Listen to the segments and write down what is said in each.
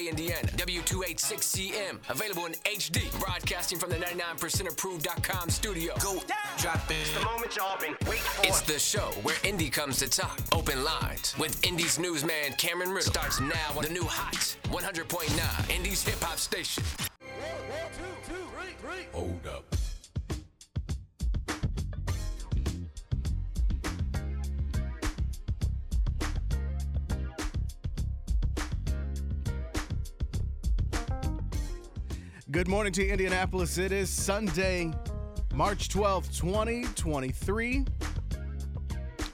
Gray, Indiana. W286CM. Available in HD. Broadcasting from the 99%approved.com studio. Go down. drop it. It's the moment y'all been waiting for. It's the show where Indy comes to talk. Open lines with Indy's newsman Cameron Riddle starts now on the new hot 100.9 Indy's hip hop station. Hold up. Good morning to Indianapolis. It is Sunday, March 12th, 2023.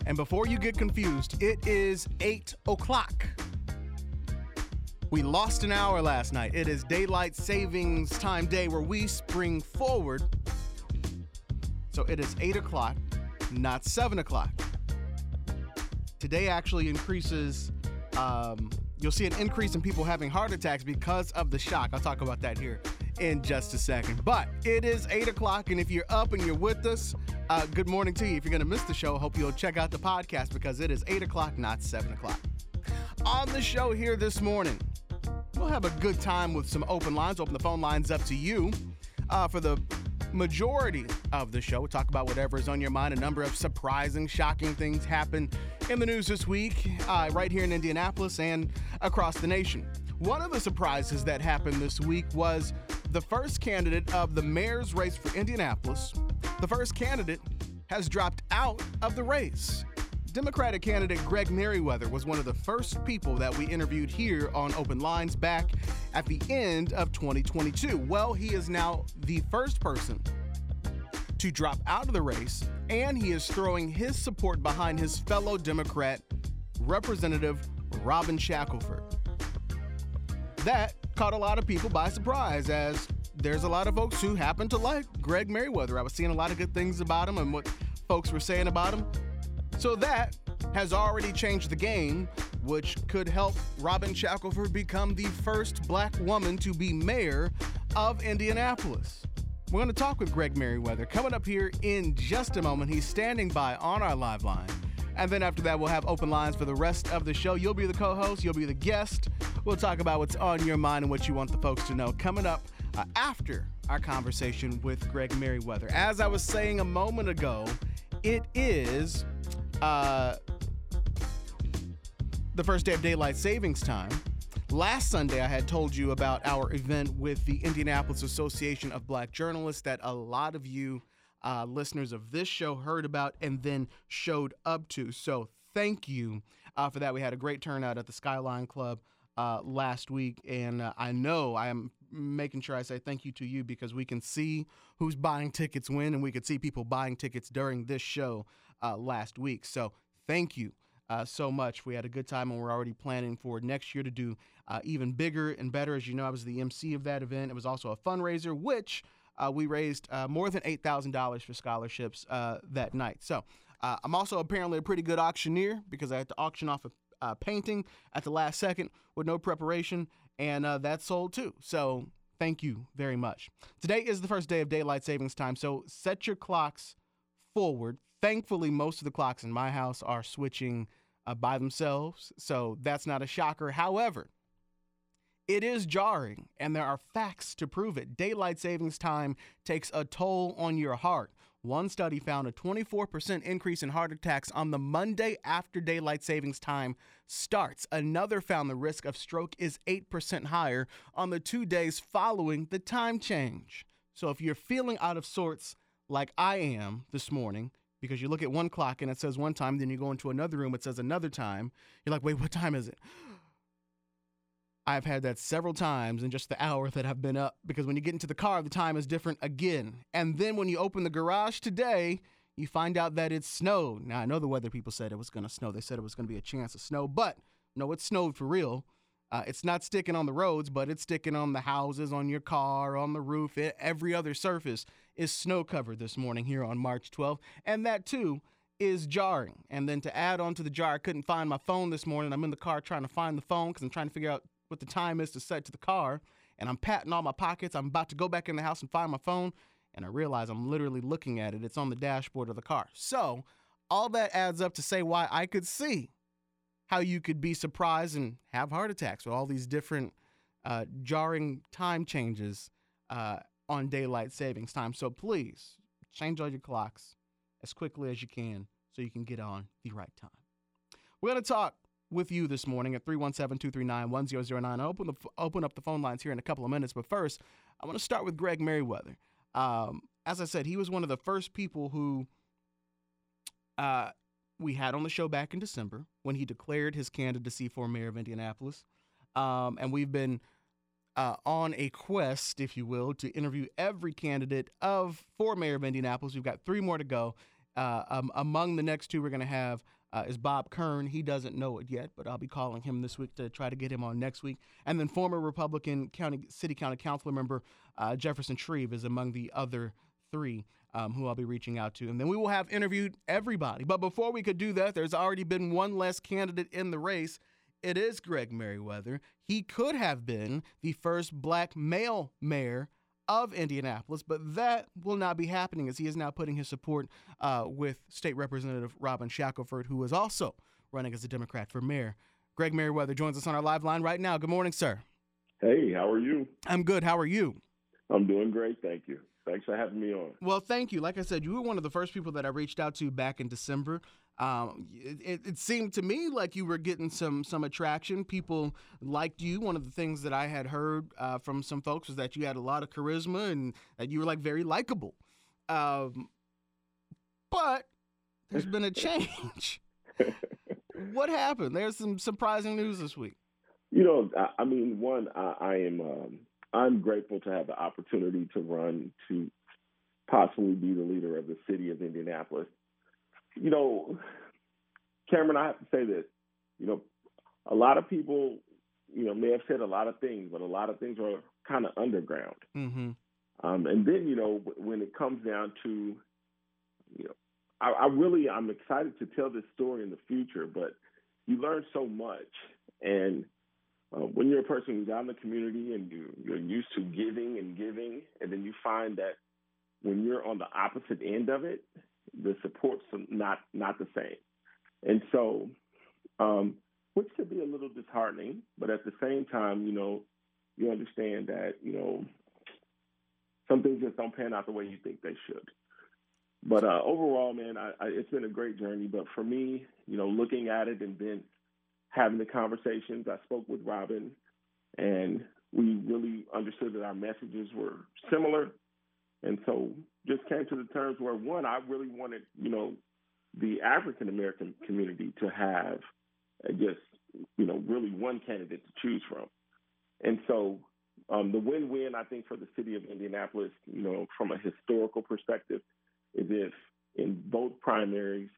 And before you get confused, it is 8 o'clock. We lost an hour last night. It is daylight savings time day where we spring forward. So it is 8 o'clock, not 7 o'clock. Today actually increases, um, you'll see an increase in people having heart attacks because of the shock. I'll talk about that here in just a second. But it is 8 o'clock, and if you're up and you're with us, uh, good morning to you. If you're going to miss the show, hope you'll check out the podcast because it is 8 o'clock, not 7 o'clock. On the show here this morning, we'll have a good time with some open lines. Open the phone lines up to you uh, for the majority of the show. We'll talk about whatever is on your mind. A number of surprising, shocking things happen in the news this week, uh, right here in Indianapolis and across the nation. One of the surprises that happened this week was the first candidate of the mayor's race for Indianapolis, the first candidate has dropped out of the race. Democratic candidate Greg Merriweather was one of the first people that we interviewed here on Open Lines back at the end of 2022. Well, he is now the first person to drop out of the race, and he is throwing his support behind his fellow Democrat, Representative Robin Shackleford. That caught a lot of people by surprise as there's a lot of folks who happen to like Greg Merriweather. I was seeing a lot of good things about him and what folks were saying about him. So that has already changed the game, which could help Robin Shackleford become the first black woman to be mayor of Indianapolis. We're going to talk with Greg Merriweather coming up here in just a moment. He's standing by on our live line. And then after that, we'll have open lines for the rest of the show. You'll be the co host, you'll be the guest. We'll talk about what's on your mind and what you want the folks to know coming up uh, after our conversation with Greg Merriweather. As I was saying a moment ago, it is uh, the first day of daylight savings time. Last Sunday, I had told you about our event with the Indianapolis Association of Black Journalists that a lot of you uh, listeners of this show heard about and then showed up to. So thank you uh, for that. We had a great turnout at the Skyline Club uh, last week, and uh, I know I am making sure I say thank you to you because we can see who's buying tickets when, and we could see people buying tickets during this show uh, last week. So thank you. Uh, so much. We had a good time, and we're already planning for next year to do uh, even bigger and better. As you know, I was the MC of that event. It was also a fundraiser, which uh, we raised uh, more than $8,000 for scholarships uh, that night. So uh, I'm also apparently a pretty good auctioneer because I had to auction off a uh, painting at the last second with no preparation, and uh, that sold too. So thank you very much. Today is the first day of daylight savings time, so set your clocks forward. Thankfully, most of the clocks in my house are switching by themselves, so that's not a shocker. However, it is jarring, and there are facts to prove it. Daylight savings time takes a toll on your heart. One study found a 24% increase in heart attacks on the Monday after daylight savings time starts. Another found the risk of stroke is 8% higher on the two days following the time change. So if you're feeling out of sorts like I am this morning, because you look at one clock and it says one time, then you go into another room, it says another time, you're like, wait, what time is it? I've had that several times in just the hour that I've been up because when you get into the car, the time is different again. And then when you open the garage today, you find out that it snowed. Now, I know the weather people said it was going to snow. They said it was going to be a chance of snow, but no, it snowed for real. Uh, it's not sticking on the roads, but it's sticking on the houses, on your car, on the roof. It, every other surface is snow covered this morning here on March 12th. And that, too, is jarring. And then to add on to the jar, I couldn't find my phone this morning. I'm in the car trying to find the phone because I'm trying to figure out what the time is to set to the car, and I'm patting all my pockets. I'm about to go back in the house and find my phone, and I realize I'm literally looking at it. It's on the dashboard of the car. So, all that adds up to say why I could see how you could be surprised and have heart attacks with all these different uh, jarring time changes uh, on daylight savings time. So please change all your clocks as quickly as you can so you can get on the right time. We're going to talk with you this morning at 317-239-1009. I'll open, the, open up the phone lines here in a couple of minutes, but first, I want to start with Greg Merriweather. Um, as I said, he was one of the first people who uh, we had on the show back in December when he declared his candidacy for mayor of Indianapolis. Um, and we've been uh, on a quest, if you will, to interview every candidate of for mayor of Indianapolis. We've got three more to go. Uh, um, among the next two, we're going to have uh, is Bob Kern. He doesn't know it yet, but I'll be calling him this week to try to get him on next week. And then former Republican county city county council member uh, Jefferson Shreve is among the other three um, who I'll be reaching out to. And then we will have interviewed everybody. But before we could do that, there's already been one less candidate in the race. It is Greg Merriweather. He could have been the first black male mayor of Indianapolis, but that will not be happening as he is now putting his support uh, with State Representative Robin Shackleford, who is also running as a Democrat for mayor. Greg Merriweather joins us on our live line right now. Good morning, sir. Hey, how are you? I'm good. How are you? I'm doing great, thank you. Thanks for having me on. Well, thank you. Like I said, you were one of the first people that I reached out to back in December. Um, it, it, seemed to me like you were getting some some attraction. People liked you. One of the things that I had heard uh, from some folks was that you had a lot of charisma and that you were like very likable. Um, but there's been a change. what happened? There's some surprising news this week. You know, I, I mean, one, I, I am um, I'm grateful to have the opportunity to run to possibly be the leader of the city of Indianapolis. You know, Cameron, I have to say this. You know, a lot of people, you know, may have said a lot of things, but a lot of things are kind of underground. Mm-hmm. Um, and then, you know, when it comes down to, you know, I, I really I'm excited to tell this story in the future, but you learn so much, and uh, when you're a person who's out in the community and you, you're used to giving and giving, and then you find that when you're on the opposite end of it, the support's not not the same, and so, um, which could be a little disheartening. But at the same time, you know, you understand that you know some things just don't pan out the way you think they should. But uh, overall, man, I, I, it's been a great journey. But for me, you know, looking at it and then having the conversations. I spoke with Robin, and we really understood that our messages were similar. And so just came to the terms where one, I really wanted, you know, the African American community to have just, you know, really one candidate to choose from. And so um, the win-win, I think, for the city of Indianapolis, you know, from a historical perspective, is if in both primaries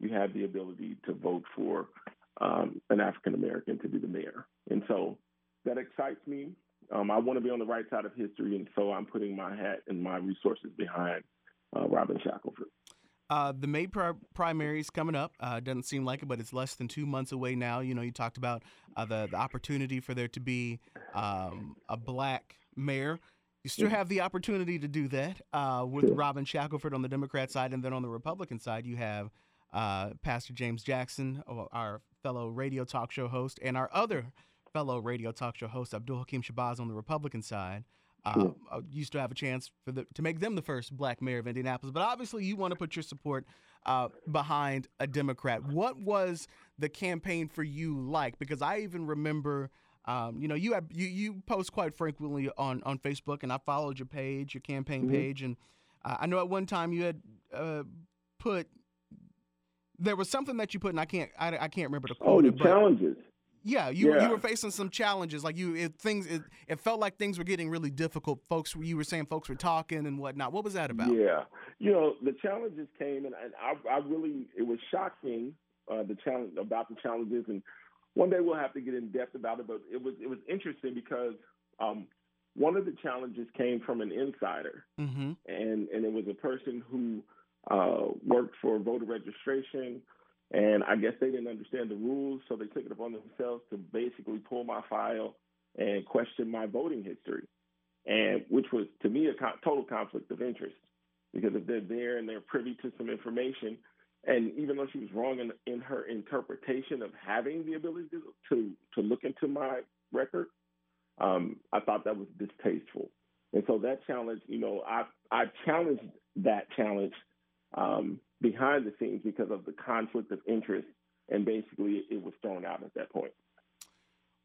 you have the ability to vote for um, an African American to be the mayor. And so that excites me. Um, I want to be on the right side of history, and so I'm putting my hat and my resources behind uh, Robin Shackleford. Uh, the May pri- primaries coming up. Uh, doesn't seem like it, but it's less than two months away now. You know, you talked about uh, the, the opportunity for there to be um, a black mayor. You still have the opportunity to do that uh, with. Robin Shackleford on the Democrat side, and then on the Republican side, you have uh, Pastor James Jackson, our fellow radio talk show host, and our other fellow radio talk show host, Abdul Hakim Shabazz, on the Republican side. Uh, uh, used to have a chance for the, to make them the first black mayor of Indianapolis, but obviously you want to put your support uh, behind a Democrat. What was the campaign for you like? Because I even remember, um, you know, you have you you post quite frequently on on Facebook, and I followed your page, your campaign mm-hmm. page, and uh, I know at one time you had uh, put there was something that you put, and I can't, I, I can't remember the quote. Oh, the challenges. Yeah, you yeah. you were facing some challenges. Like you, it, things, it, it felt like things were getting really difficult. Folks, you were saying folks were talking and whatnot. What was that about? Yeah, you know, the challenges came, and, and I, I really, it was shocking. Uh, the challenge about the challenges, and one day we'll have to get in depth about it. But it was it was interesting because um, one of the challenges came from an insider, mm-hmm. and and it was a person who uh, worked for voter registration, and I guess they didn't understand the rules, so they took it upon themselves to basically pull my file and question my voting history, and which was to me a co- total conflict of interest because if they're there and they're privy to some information, and even though she was wrong in, in her interpretation of having the ability to, to to look into my record, um, I thought that was distasteful. And so that challenge, you know, I I challenged that challenge um, behind the scenes because of the conflict of interest, and basically it was thrown out at that point.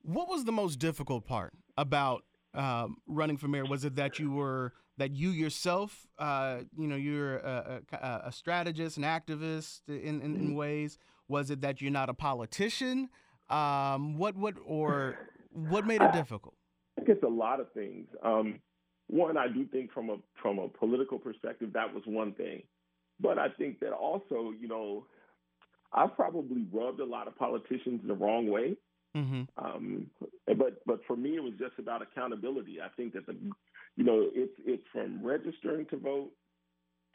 What was the most difficult part about um, running for mayor? Was it that you were that you yourself, uh, you know, you're a, a, a, strategist, an activist in, in, in, mm-hmm. ways? Was it that you're not a politician? Um, what what or what made it difficult? I think it's a lot of things. Um, one, I do think from a from a political perspective, that was one thing. But I think that also, you know, I've probably rubbed a lot of politicians the wrong way. Mm-hmm. Um, but but for me, it was just about accountability. I think that the, you know, it's it's from registering to vote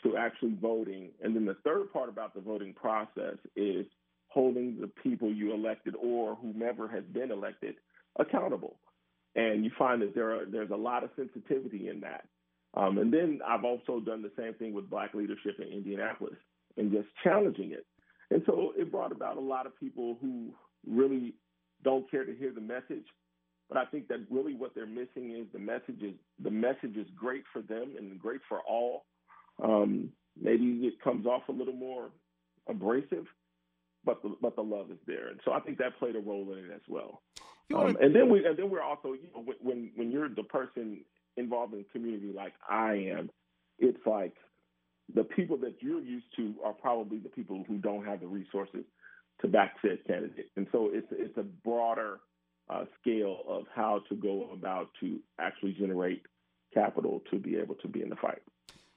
to actually voting, and then the third part about the voting process is holding the people you elected or whomever has been elected accountable. And you find that there are there's a lot of sensitivity in that. Um, and then I've also done the same thing with Black leadership in Indianapolis and just challenging it. And so it brought about a lot of people who really don't care to hear the message. But I think that really what they're missing is the message is the message is great for them and great for all. Um, maybe it comes off a little more abrasive, but the, but the love is there, and so I think that played a role in it as well. Um, and then we and then we're also you know when when you're the person involved in community like I am, it's like the people that you're used to are probably the people who don't have the resources to back said candidate. And so it's it's a broader uh, scale of how to go about to actually generate capital to be able to be in the fight.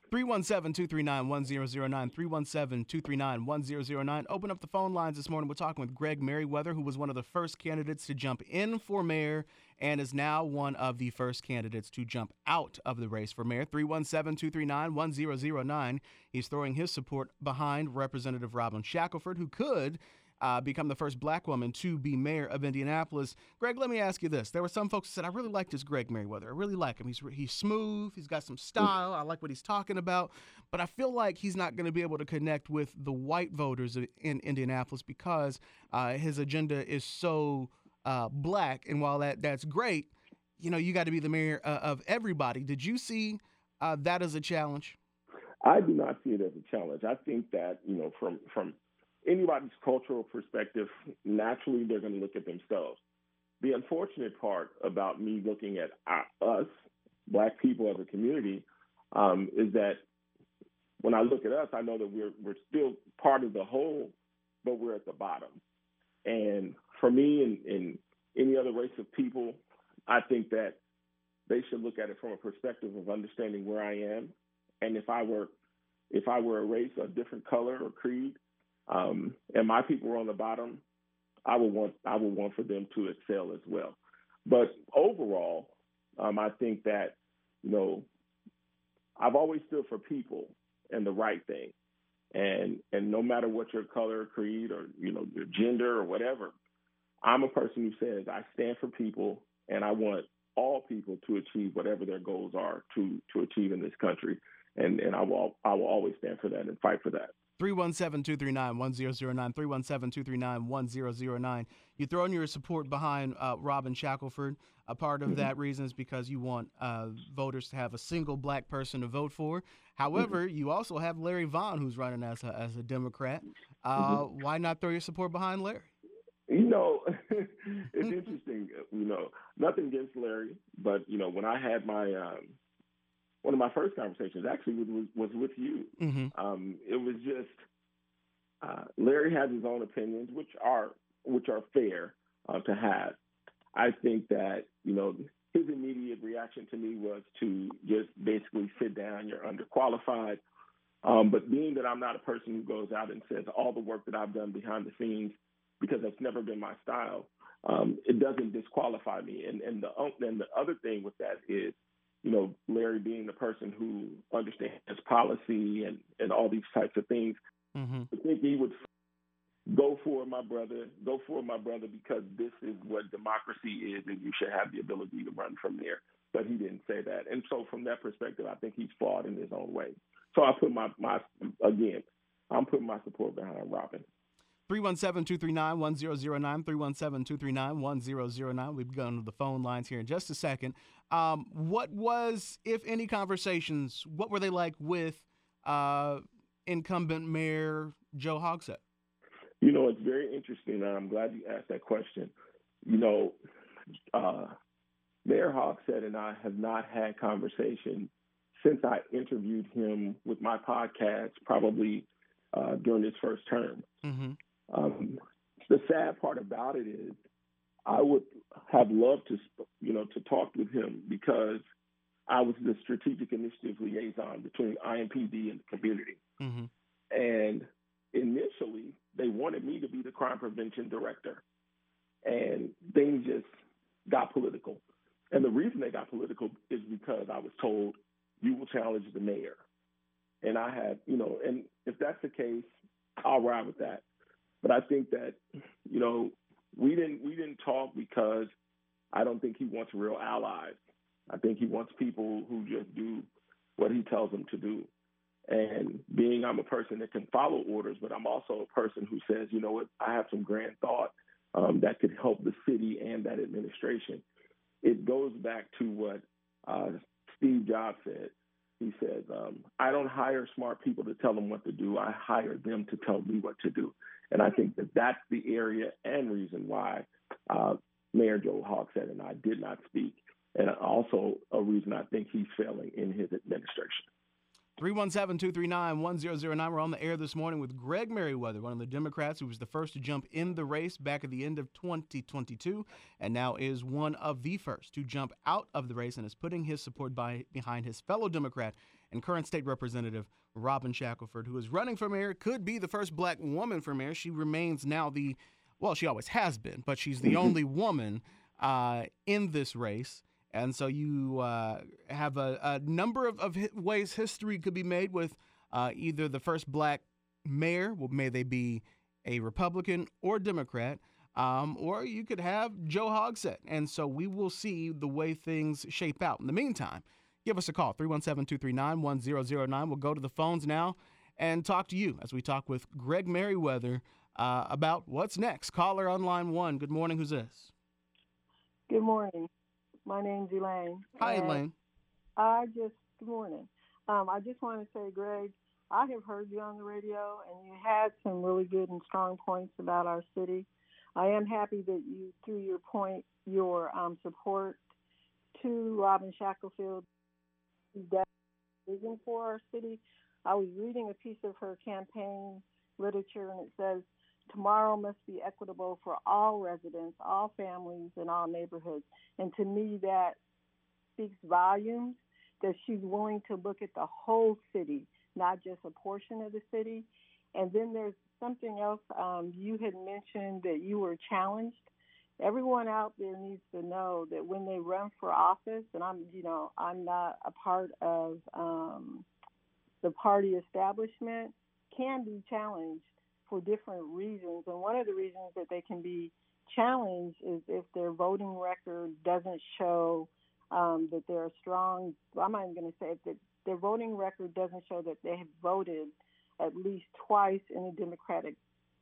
317 239 1009. 317 239 1009. Open up the phone lines this morning. We're talking with Greg Merriweather, who was one of the first candidates to jump in for mayor and is now one of the first candidates to jump out of the race for mayor. 317 239 1009. He's throwing his support behind Representative Robin Shackleford, who could uh, become the first black woman to be mayor of Indianapolis. Greg, let me ask you this. There were some folks who said, I really like this Greg Merriweather. I really like him. He's, he's smooth. He's got some style. I like what he's talking about. But I feel like he's not going to be able to connect with the white voters in Indianapolis because uh, his agenda is so uh, black. And while that, that's great, you know, you got to be the mayor uh, of everybody. Did you see uh, that as a challenge? I do not see it as a challenge. I think that, you know, from, from – anybody's cultural perspective, naturally they're going to look at themselves. The unfortunate part about me looking at us, black people as a community, um, is that when I look at us, I know that we're we're still part of the whole, but we're at the bottom. And for me and, and any other race of people, I think that they should look at it from a perspective of understanding where I am. And if I were if I were a race, a different color or creed, um, and my people are on the bottom, I would want I would want for them to excel as well. But overall, um, I think that you know I've always stood for people and the right thing, and and no matter what your color, creed, or you know your gender or whatever, I'm a person who says I stand for people, and I want all people to achieve whatever their goals are to to achieve in this country, and and I will I will always stand for that and fight for that. 317 239 1009. 317 239 1009. You throw in your support behind uh, Robin Shackleford. A part of mm-hmm. that reason is because you want uh, voters to have a single black person to vote for. However, mm-hmm. you also have Larry Vaughn, who's running as a, as a Democrat. Uh, mm-hmm. Why not throw your support behind Larry? You know, it's interesting. You know, nothing against Larry, but, you know, when I had my. Um, one of my first conversations actually was, was with you. Mm-hmm. Um, it was just uh, Larry has his own opinions, which are which are fair uh, to have. I think that you know his immediate reaction to me was to just basically sit down. You're underqualified. Um, but being that I'm not a person who goes out and says all the work that I've done behind the scenes, because that's never been my style, um, it doesn't disqualify me. And and the and the other thing with that is you know, Larry being the person who understands policy and, and all these types of things, mm-hmm. I think he would go for my brother, go for my brother because this is what democracy is and you should have the ability to run from there. But he didn't say that. And so from that perspective, I think he's flawed in his own way. So I put my, my again, I'm putting my support behind Robin. 317 239 1009. 317 239 1009. We've gone to the phone lines here in just a second. Um, what was, if any, conversations, what were they like with uh, incumbent Mayor Joe Hogsett? You know, it's very interesting, and I'm glad you asked that question. You know, uh, Mayor Hogsett and I have not had conversation since I interviewed him with my podcast, probably uh, during his first term. Mm-hmm. Um, the sad part about it is, I would have loved to, you know, to talk with him because I was the strategic initiative liaison between IMPD and the community. Mm-hmm. And initially, they wanted me to be the crime prevention director, and things just got political. And the reason they got political is because I was told you will challenge the mayor. And I had, you know, and if that's the case, I'll ride with that. But I think that, you know, we didn't we didn't talk because I don't think he wants real allies. I think he wants people who just do what he tells them to do. And being I'm a person that can follow orders, but I'm also a person who says, you know what, I have some grand thought um, that could help the city and that administration. It goes back to what uh, Steve Jobs said. He says, um, I don't hire smart people to tell them what to do. I hire them to tell me what to do. And I think that that's the area and reason why uh, Mayor Joe Hogsett and I did not speak. And also a reason I think he's failing in his administration. 317 239 1009. We're on the air this morning with Greg Merriweather, one of the Democrats who was the first to jump in the race back at the end of 2022 and now is one of the first to jump out of the race and is putting his support by, behind his fellow Democrat and current state representative Robin Shackleford, who is running for mayor, could be the first black woman for mayor. She remains now the, well, she always has been, but she's the only woman uh, in this race. And so you uh, have a, a, number of, of ways history could be made with uh, either the first black mayor, well, may they be a Republican or Democrat, um, or you could have Joe Hogsett. And so we will see the way things shape out. In the meantime, give us a call, 317 239 1009. We'll go to the phones now and talk to you as we talk with Greg Merriweather uh, about what's next. Caller on line one. Good morning. Who's this? Good morning. My name's Elaine. Hi, Elaine. I just, good morning. Um, I just want to say, Greg, I have heard you on the radio, and you had some really good and strong points about our city. I am happy that you, through your point, your um, support to Robin Shackleford, vision for our city. I was reading a piece of her campaign literature, and it says Tomorrow must be equitable for all residents, all families, and all neighborhoods. And to me, that speaks volumes that she's willing to look at the whole city, not just a portion of the city. And then there's something else um, you had mentioned that you were challenged. Everyone out there needs to know that when they run for office, and I'm, you know, I'm not a part of um, the party establishment, can be challenged for different reasons. And one of the reasons that they can be challenged is if their voting record doesn't show um, that they're strong. I'm not even going to say that their voting record doesn't show that they have voted at least twice in a Democratic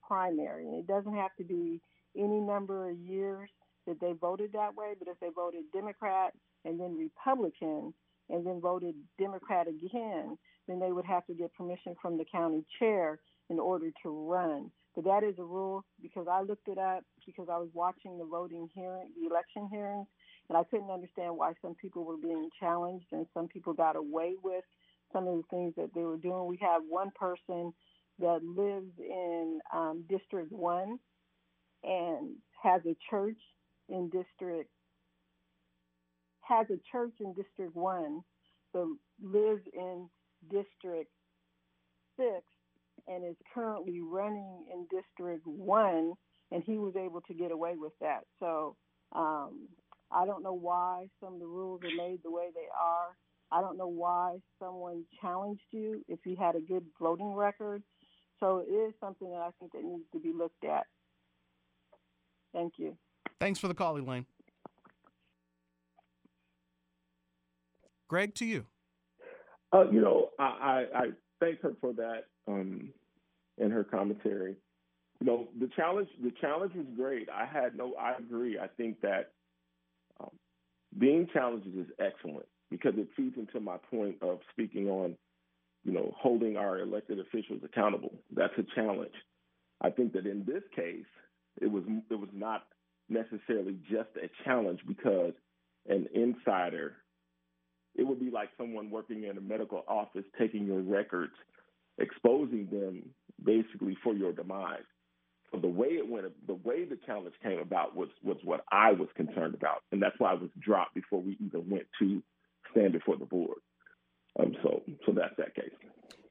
primary. And it doesn't have to be any number of years that they voted that way, but if they voted Democrat and then Republican and then voted Democrat again, then they would have to get permission from the county chair in order to run. But that is a rule because I looked it up because I was watching the voting hearing, the election hearings, and I couldn't understand why some people were being challenged and some people got away with some of the things that they were doing. We have one person that lives in um, District 1 and has a church in District has a church in District 1, but lives in District 6 and is currently running in District 1, and he was able to get away with that. So um, I don't know why some of the rules are made the way they are. I don't know why someone challenged you if you had a good voting record. So it is something that I think that needs to be looked at. Thank you. Thanks for the call, Elaine. Greg, to you. Uh, you know, I, I, I thank her for that um, in her commentary. You know, the challenge the challenge was great. I had no. I agree. I think that um, being challenged is excellent because it feeds into my point of speaking on, you know, holding our elected officials accountable. That's a challenge. I think that in this case, it was it was not necessarily just a challenge because an insider. It would be like someone working in a medical office taking your records, exposing them basically for your demise. So the way it went, the way the challenge came about was was what I was concerned about, and that's why I was dropped before we even went to stand before the board. Um, so so that's that case.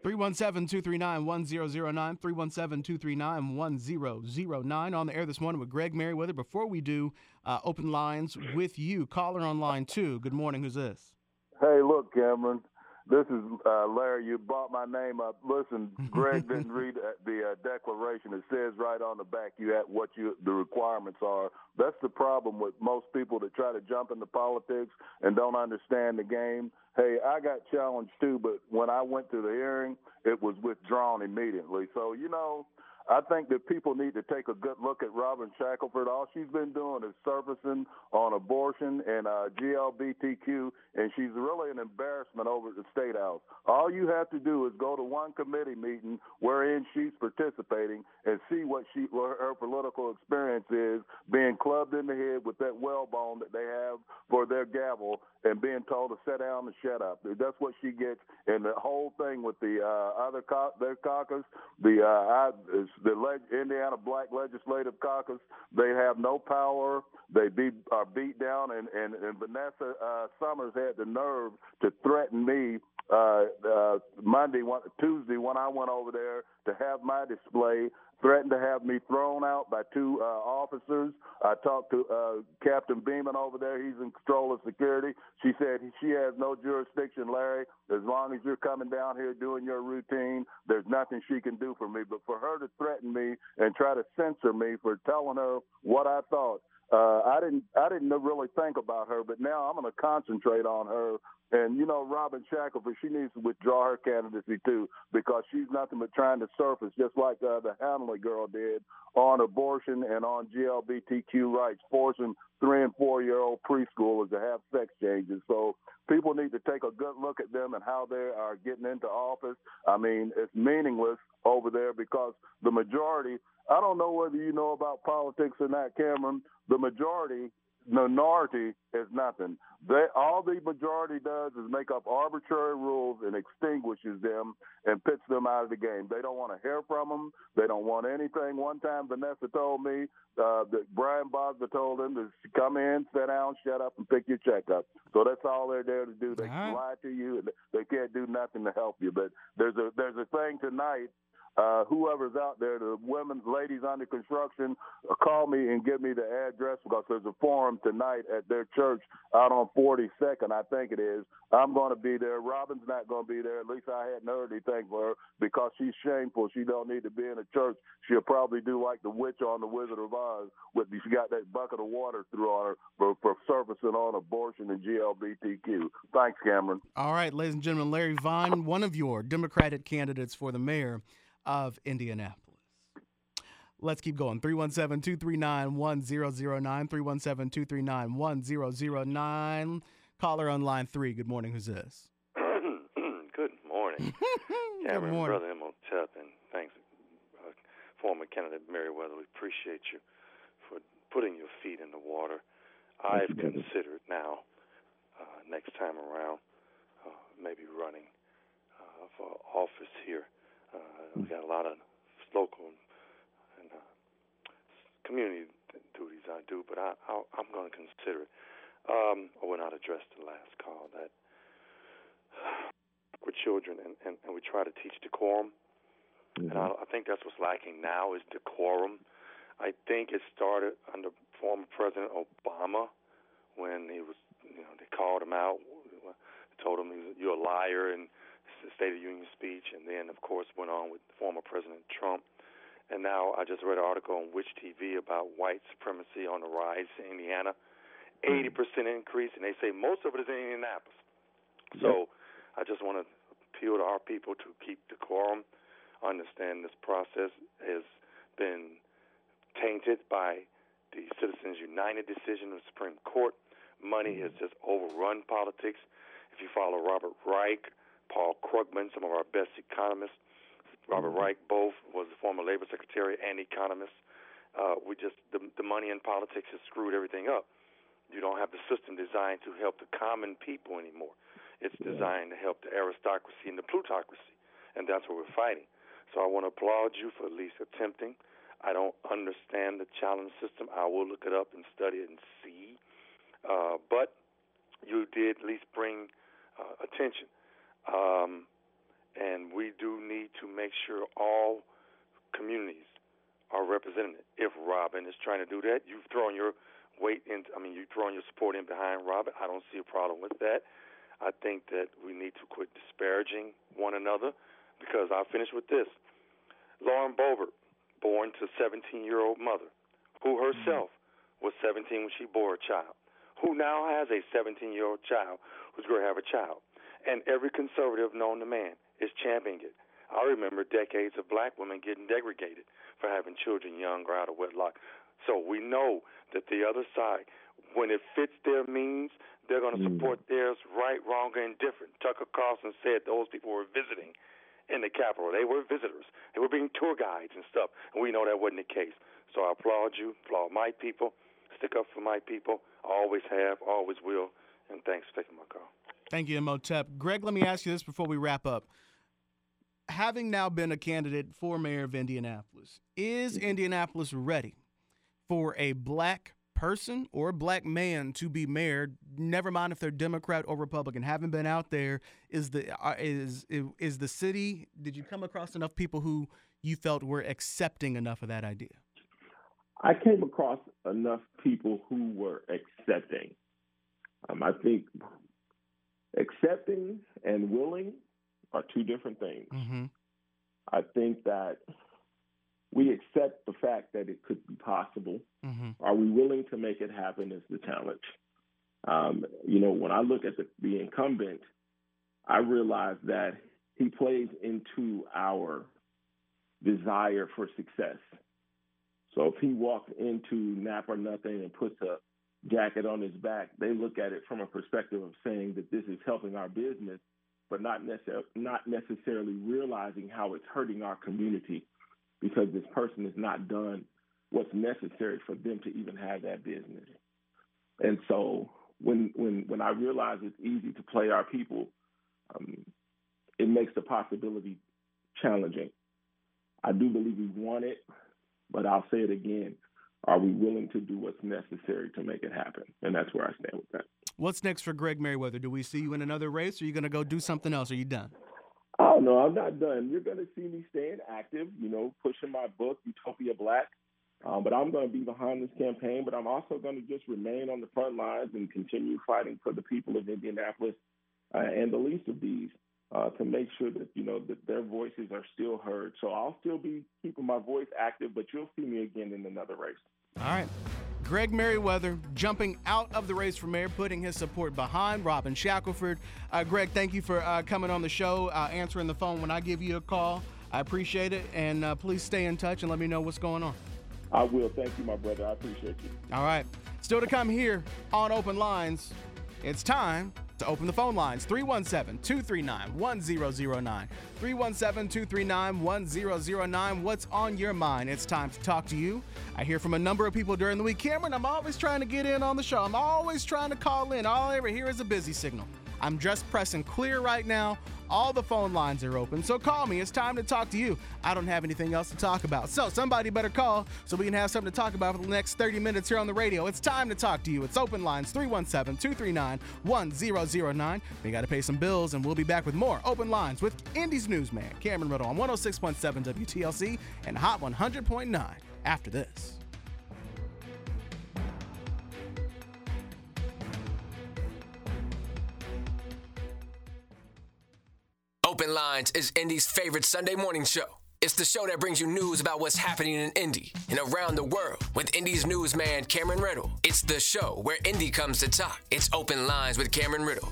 317-239-1009, 317-239-1009 on the air this morning with Greg Merriweather. Before we do uh, open lines with you, caller on line two. Good morning. Who's this? Hey, look, Cameron. This is uh, Larry. You brought my name up. Listen, Greg didn't read the uh, declaration. It says right on the back you have what you the requirements are. That's the problem with most people that try to jump into politics and don't understand the game. Hey, I got challenged too, but when I went to the hearing, it was withdrawn immediately. So you know I think that people need to take a good look at Robin Shackleford. All she's been doing is surfacing on abortion and uh, GLBTQ, and she's really an embarrassment over at the State House. All you have to do is go to one committee meeting wherein she's participating and see what she what her political experience is, being clubbed in the head with that whalebone that they have for their gavel, and being told to sit down and shut up. That's what she gets. And the whole thing with the uh, other co- their caucus, the uh, I, the Le- Indiana Black Legislative Caucus, they have no power. They be are beat down, and and, and Vanessa uh, Summers had the nerve to threaten me uh, uh, Monday, one, Tuesday when I went over there to have my display threatened to have me thrown out by two uh, officers. I talked to uh, Captain Beeman over there. He's in control of security. She said she has no jurisdiction, Larry. As long as you're coming down here doing your routine, there's nothing she can do for me. But for her to threaten me and try to censor me for telling her what I thought, uh, I didn't I didn't really think about her, but now I'm going to concentrate on her and you know, Robin Shackleford, she needs to withdraw her candidacy too because she's nothing but trying to surface, just like uh, the Hanley girl did on abortion and on GLBTQ rights, forcing three and four year old preschoolers to have sex changes. So people need to take a good look at them and how they are getting into office. I mean, it's meaningless over there because the majority. I don't know whether you know about politics or not, Cameron. The majority minority is nothing. They, all the majority does is make up arbitrary rules and extinguishes them and pits them out of the game. They don't want to hear from them. They don't want anything. One time, Vanessa told me uh, that Brian Bosma told them to come in, sit down, shut up, and pick your check up. So that's all they're there to do. They right. lie to you, and they can't do nothing to help you. But there's a there's a thing tonight uh, whoever's out there, the women, ladies under construction, uh, call me and give me the address because there's a forum tonight at their church out on 42nd, I think it is. I'm going to be there. Robin's not going to be there. At least I hadn't heard anything for her because she's shameful. She don't need to be in a church. She'll probably do like the witch on the Wizard of Oz with she got that bucket of water through on her for, for surfacing on abortion and GLBTQ. Thanks, Cameron. All right, ladies and gentlemen, Larry Vaughn, one of your Democratic candidates for the mayor of Indianapolis. Let's keep going. 317 239 1009. 317 239 1009. Caller on line three. Good morning. Who's this? Good morning. Good morning. Brother Imhotep, and thanks, uh, former candidate Meriwether. We appreciate you for putting your feet in the water. I've considered now, uh, next time around, uh, maybe running uh, for office here uh, we got a lot of local and uh, community duties I do, but I, I I'm going to consider it. Um, I will not address the last call that we're children and, and, and we try to teach decorum, mm-hmm. and I, I think that's what's lacking now is decorum. I think it started under former President Obama when he was, you know, they called him out, told him you're a liar, and the State of the Union speech, and then, of course, went on with former President Trump. And now I just read an article on WISH-TV about white supremacy on the rise in Indiana. 80% hmm. increase, and they say most of it is in Indianapolis. So I just want to appeal to our people to keep decorum, understand this process is been tainted by the Citizens United decision of the Supreme Court. Money has just overrun politics. If you follow Robert Reich, Paul Krugman, some of our best economists, Robert mm-hmm. Reich both was the former labor secretary and economist. Uh, we just the, the money in politics has screwed everything up. You don't have the system designed to help the common people anymore. It's designed to help the aristocracy and the plutocracy, and that's what we're fighting. So I want to applaud you for at least attempting. I don't understand the challenge system. I will look it up and study it and see. Uh, but you did at least bring uh, attention. Um, and we do need to make sure all communities are represented. If Robin is trying to do that, you've thrown your weight in. I mean, you've thrown your support in behind Robin. I don't see a problem with that. I think that we need to quit disparaging one another because I'll finish with this. Lauren Boebert, born to 17 year old mother, who herself was 17 when she bore a child, who now has a 17 year old child who's going to have a child. And every conservative known to man is championing it. I remember decades of black women getting degraded for having children young or out of wedlock. So we know that the other side, when it fits their means, they're going to mm. support theirs right, wrong, or indifferent. Tucker Carlson said those people were visiting in the Capitol. They were visitors. They were being tour guides and stuff. And we know that wasn't the case. So I applaud you, applaud my people, stick up for my people. I always have, always will. And thanks for taking my call. Thank you, Imhotep. Greg, let me ask you this before we wrap up. Having now been a candidate for mayor of Indianapolis, is Indianapolis ready for a black person or a black man to be mayor, never mind if they're Democrat or Republican, having been out there, is the uh, is is the city? Did you come across enough people who you felt were accepting enough of that idea? I came across enough people who were accepting. Um, I think accepting and willing are two different things. Mm-hmm. I think that we accept the fact that it could be possible. Mm-hmm. Are we willing to make it happen? Is the challenge. Um, you know, when I look at the, the incumbent, I realize that he plays into our desire for success. So if he walks into Nap or Nothing and puts a jacket on his back, they look at it from a perspective of saying that this is helping our business, but not, necessar- not necessarily realizing how it's hurting our community because this person has not done what's necessary for them to even have that business. And so when when when I realize it's easy to play our people, um, it makes the possibility challenging. I do believe we want it, but I'll say it again. Are we willing to do what's necessary to make it happen? And that's where I stand with that. What's next for Greg Merriweather? Do we see you in another race, or are you going to go do something else? Are you done? Oh no, I'm not done. You're going to see me staying active. You know, pushing my book, Utopia Black. Um, but I'm going to be behind this campaign. But I'm also going to just remain on the front lines and continue fighting for the people of Indianapolis uh, and the least of these uh, to make sure that you know that their voices are still heard. So I'll still be keeping my voice active, but you'll see me again in another race. All right. Greg Merriweather jumping out of the race for mayor, putting his support behind Robin Shackleford. Uh, Greg, thank you for uh, coming on the show, uh, answering the phone when I give you a call. I appreciate it, and uh, please stay in touch and let me know what's going on. I will. Thank you, my brother. I appreciate you. All right. Still to come here on Open Lines. It's time to open the phone lines 317 239 1009. 317 239 1009. What's on your mind? It's time to talk to you. I hear from a number of people during the week. Cameron, I'm always trying to get in on the show. I'm always trying to call in. All I ever hear is a busy signal. I'm just pressing clear right now. All the phone lines are open, so call me. It's time to talk to you. I don't have anything else to talk about. So somebody better call so we can have something to talk about for the next 30 minutes here on the radio. It's time to talk to you. It's open lines 317 239 1009. We got to pay some bills, and we'll be back with more open lines with Indy's newsman, Cameron Riddle on 106.7 WTLC and Hot 100.9 after this. Open Lines is Indy's favorite Sunday morning show. It's the show that brings you news about what's happening in Indy and around the world with Indy's newsman Cameron Riddle. It's the show where Indy comes to talk. It's Open Lines with Cameron Riddle.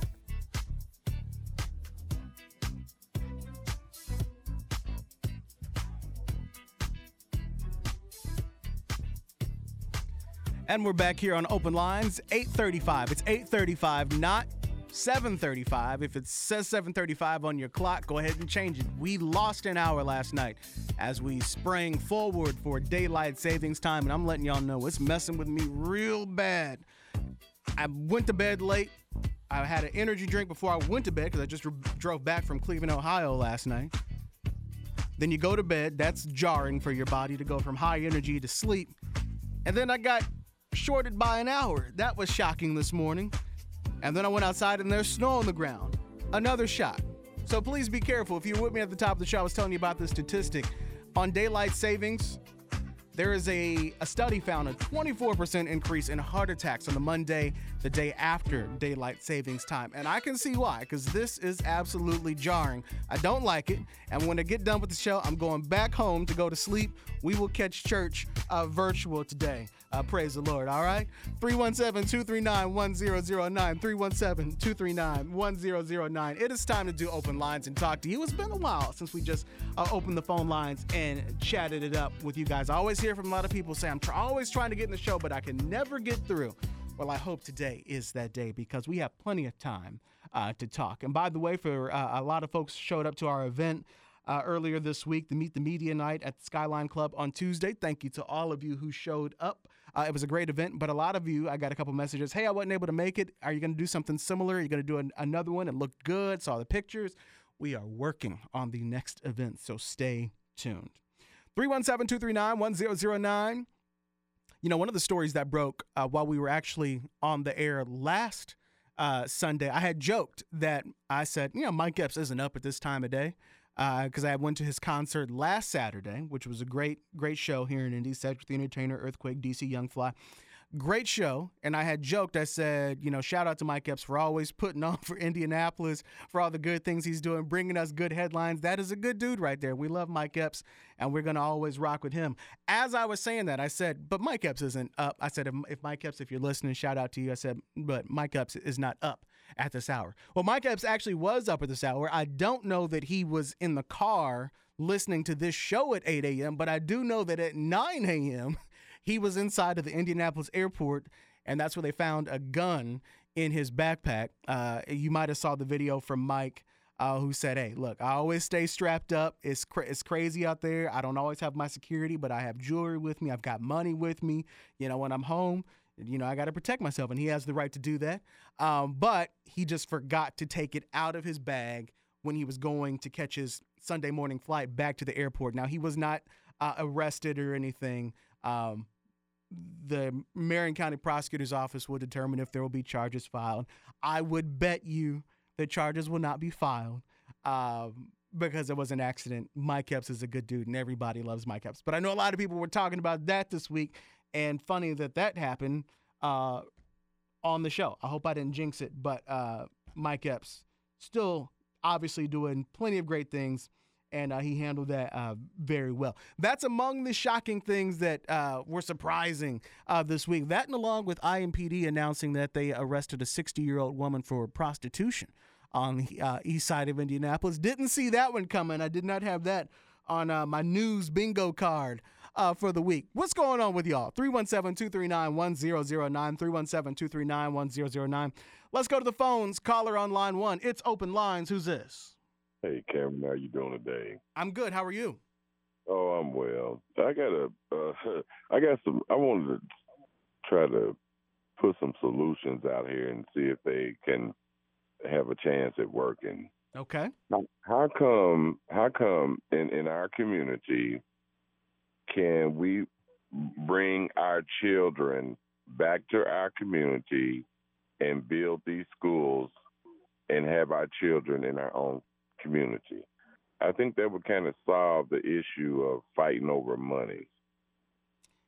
And we're back here on Open Lines, 835. It's 835, not 735. If it says 735 on your clock, go ahead and change it. We lost an hour last night as we sprang forward for daylight savings time, and I'm letting y'all know it's messing with me real bad. I went to bed late. I had an energy drink before I went to bed because I just re- drove back from Cleveland, Ohio last night. Then you go to bed. That's jarring for your body to go from high energy to sleep. And then I got shorted by an hour. That was shocking this morning. And then I went outside and there's snow on the ground. Another shot. So please be careful. If you're with me at the top of the show, I was telling you about this statistic. On daylight savings, there is a, a study found a 24% increase in heart attacks on the Monday, the day after daylight savings time. And I can see why, because this is absolutely jarring. I don't like it. And when I get done with the show, I'm going back home to go to sleep. We will catch church uh, virtual today. Uh, praise the Lord, all right? 317 239 1009. 317 239 1009. It is time to do open lines and talk to you. It's been a while since we just uh, opened the phone lines and chatted it up with you guys. I always hear from a lot of people say, I'm tr- always trying to get in the show, but I can never get through. Well, I hope today is that day because we have plenty of time uh, to talk. And by the way, for uh, a lot of folks showed up to our event uh, earlier this week, the Meet the Media Night at the Skyline Club on Tuesday. Thank you to all of you who showed up. Uh, it was a great event, but a lot of you, I got a couple messages. Hey, I wasn't able to make it. Are you going to do something similar? Are you going to do an, another one? It looked good. Saw the pictures. We are working on the next event, so stay tuned. 317 239 1009. You know, one of the stories that broke uh, while we were actually on the air last uh, Sunday, I had joked that I said, you know, Mike Epps isn't up at this time of day because uh, I went to his concert last Saturday, which was a great, great show here in Indy. Cedric the Entertainer, Earthquake, DC Young Fly. Great show. And I had joked, I said, you know, shout out to Mike Epps for always putting on for Indianapolis, for all the good things he's doing, bringing us good headlines. That is a good dude right there. We love Mike Epps, and we're going to always rock with him. As I was saying that, I said, but Mike Epps isn't up. I said, if, if Mike Epps, if you're listening, shout out to you. I said, but Mike Epps is not up at this hour. Well, Mike Epps actually was up at this hour. I don't know that he was in the car listening to this show at 8 a.m., but I do know that at 9 a.m., he was inside of the Indianapolis airport, and that's where they found a gun in his backpack. Uh, you might have saw the video from Mike. Uh, who said, "Hey, look, I always stay strapped up. It's cra- it's crazy out there. I don't always have my security, but I have jewelry with me. I've got money with me. You know, when I'm home, you know, I got to protect myself, and he has the right to do that. Um, but he just forgot to take it out of his bag when he was going to catch his Sunday morning flight back to the airport. Now he was not uh, arrested or anything. Um, the Marion County Prosecutor's Office will determine if there will be charges filed. I would bet you the charges will not be filed um, because it was an accident. Mike Epps is a good dude, and everybody loves Mike Epps. But I know a lot of people were talking about that this week, and funny that that happened uh, on the show. I hope I didn't jinx it, but uh, Mike Epps still obviously doing plenty of great things and uh, he handled that uh, very well. That's among the shocking things that uh, were surprising uh, this week. That, and along with IMPD announcing that they arrested a 60 year old woman for prostitution on the uh, east side of Indianapolis. Didn't see that one coming. I did not have that on uh, my news bingo card. for the week. What's going on with y'all? 317 239 1009. 317 239 1009. Let's go to the phones. Caller on line one. It's open lines. Who's this? Hey, Cameron, how you doing today? I'm good. How are you? Oh, I'm well. I got a, uh, I got some. I wanted to try to put some solutions out here and see if they can have a chance at working. Okay. How, how come? How come in in our community can we bring our children back to our community and build these schools and have our children in our own community. I think that would kind of solve the issue of fighting over money.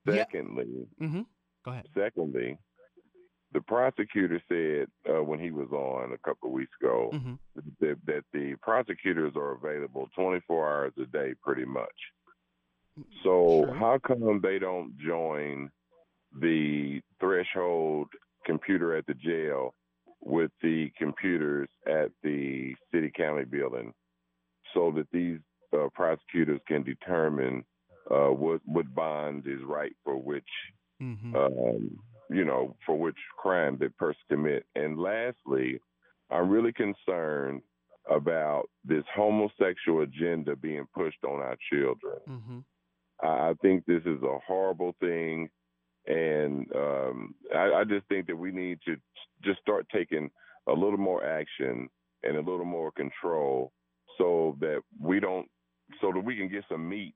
Secondly, mm-hmm. go ahead. Secondly, the prosecutor said uh, when he was on a couple of weeks ago mm-hmm. that, that the prosecutors are available 24 hours a day, pretty much. So Sure. how come they don't join the threshold computer at the jail with the computers at the city county building so that these uh, prosecutors can determine uh, what what bond is right for which mm-hmm. um, you know, for which crime the person commit. And lastly, I'm really concerned about this homosexual agenda being pushed on our children. Mm-hmm. I think this is a horrible thing, and um, I, I just think that we need to just start taking a little more action and a little more control, so that we don't, so that we can get some meat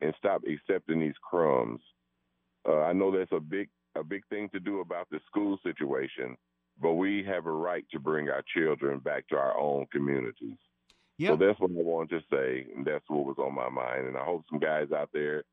and stop accepting these crumbs. Uh, I know that's a big a big thing to do about the school situation, but we have a right to bring our children back to our own communities. Yep. So that's what I wanted to say, and that's what was on my mind. And I hope some guys out there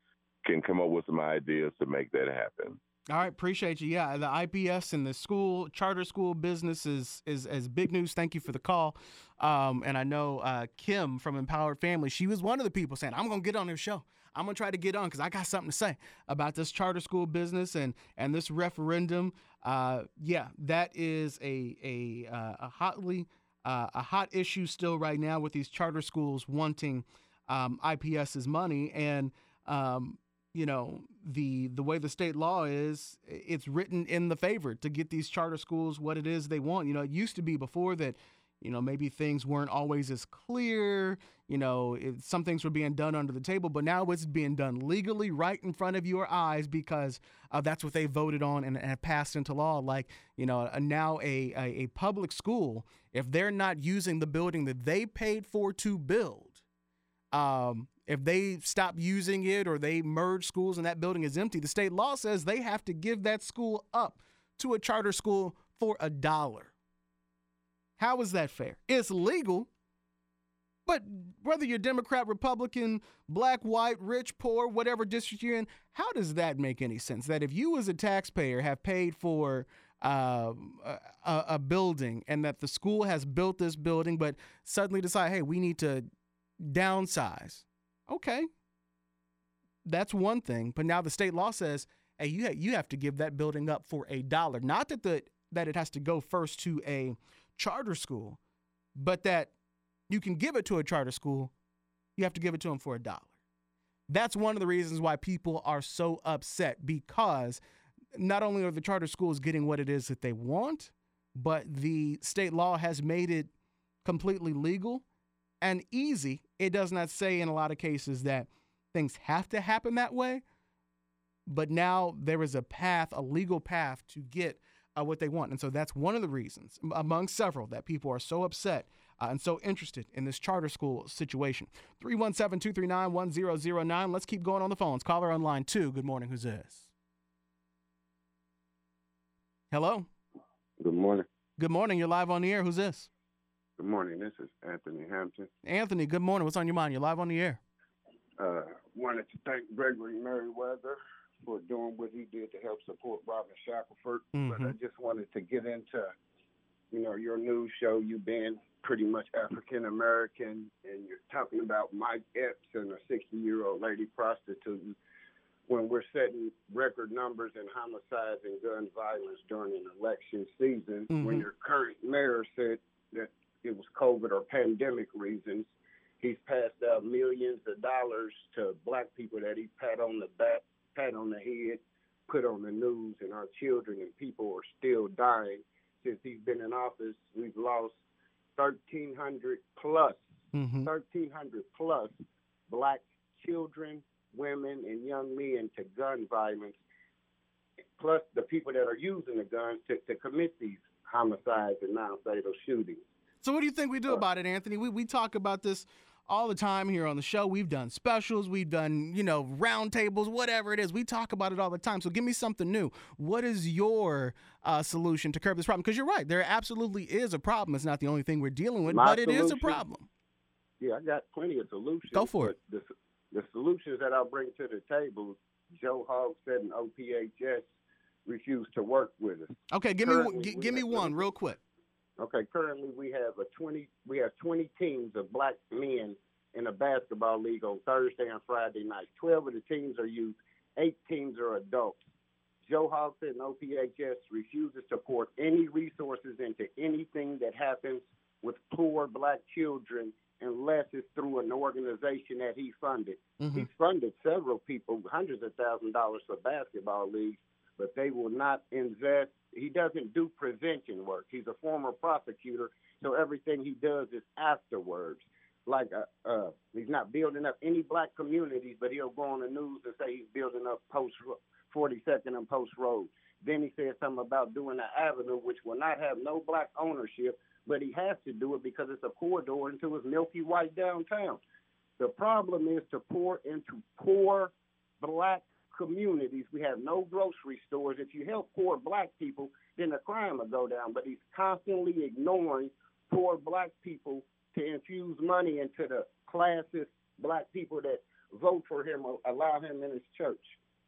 can come up with some ideas to make that happen. All right, appreciate you. Yeah, the IPS and the school charter school business is is, is big news. Thank you for the call. Um, and I know uh, Kim from Empowered Family. She was one of the people saying, "I'm gonna get on this show. I'm gonna try to get on because I got something to say about this charter school business and and this referendum." Uh, yeah, that is a a uh, a hotly uh, a hot issue still right now with these charter schools wanting um, IPS's money and um, you know the the way the state law is it's written in the favor to get these charter schools what it is they want. You know it used to be before that you know maybe things weren't always as clear you know it, some things were being done under the table but now it's being done legally right in front of your eyes because uh, that's what they voted on and, and passed into law. Like you know uh, now a, a, a public school if they're not using the building that they paid for to build um, if they stop using it or they merge schools and that building is empty, the state law says they have to give that school up to a charter school for a dollar. How is that fair? It's legal, but whether you're Democrat, Republican, black, white, rich, poor, whatever district you're in, how does that make any sense? That if you as a taxpayer have paid for uh, a, a, building and that the school has built this building, but suddenly decide, hey, we need to downsize Okay. That's one thing. But now the state law says, hey, you, ha- you have to give that building up for a dollar. Not that, the, that it has to go first to a charter school, but that you can give it to a charter school, you have to give it to them for a dollar. That's one of the reasons why people are so upset because not only are the charter schools getting what it is that they want, but the state law has made it completely legal and easy. It does not say in a lot of cases that things have to happen that way, but now there is a path, a legal path to get uh, what they want. And so that's one of the reasons, among several, that people are so upset uh, and so interested in this charter school situation. 317 239 1009. Let's keep going on the phones. Caller on line two. Good morning. Who's this? Hello. Good morning. Good morning. You're live on the air. Who's this? Good morning. This is Anthony Hampton. Anthony, good morning. What's on your mind? You're live on the air. Uh, wanted to thank Gregory Merriweather for doing what he did to help support Robin Shackleford. Mm-hmm. But I just wanted to get into, you know, your news show. You being pretty much African American, and you're talking about Mike Epps and a 60 year old lady prostitute. When we're setting record numbers in homicides and gun violence during an election season, mm-hmm. when your current mayor said that it was COVID or pandemic reasons. He's passed out millions of dollars to black people that he pat on the back, pat on the head, put on the news, and our children and people are still dying. Since he's been in office, we've lost 1,300 plus, mm-hmm. 1,300 plus black children, women, and young men to gun violence, plus the people that are using the guns to, to commit these homicides and non-fatal shootings. So what do you think we do about it, Anthony? We we talk about this all the time here on the show. We've done specials, we've done, you know, roundtables, whatever it is. We talk about it all the time. So give me something new. What is your uh, solution to curb this problem? Because you're right, there absolutely is a problem. It's not the only thing we're dealing with, My but it solution, is a problem. Yeah, I got plenty of solutions. Go for it. The, the solutions that I'll bring to the table, Joe Hogsett and OPHS refuse to work with us. Okay, give Currently, me give me one real quick. Okay, currently we have a 20 we have 20 teams of black men in a basketball league on Thursday and Friday nights. 12 of the teams are youth, 8 teams are adults. Joe Hogsett and OPHS refuses to pour any resources into anything that happens with poor black children unless it's through an organization that he funded. Mm-hmm. He's funded several people hundreds of thousand dollars for basketball leagues, but they will not invest. He doesn't do prevention work. He's a former prosecutor, so everything he does is afterwards. Like uh, uh, he's not building up any black communities, but he'll go on the news and say he's building up post 42nd and Post Road. Then he said something about doing an avenue which will not have no black ownership, but he has to do it because it's a corridor into his milky white downtown. The problem is to pour into poor black communities. We have no grocery stores. If you help poor black people, then the crime will go down. But he's constantly ignoring poor black people to infuse money into the classes, black people that vote for him or allow him in his church.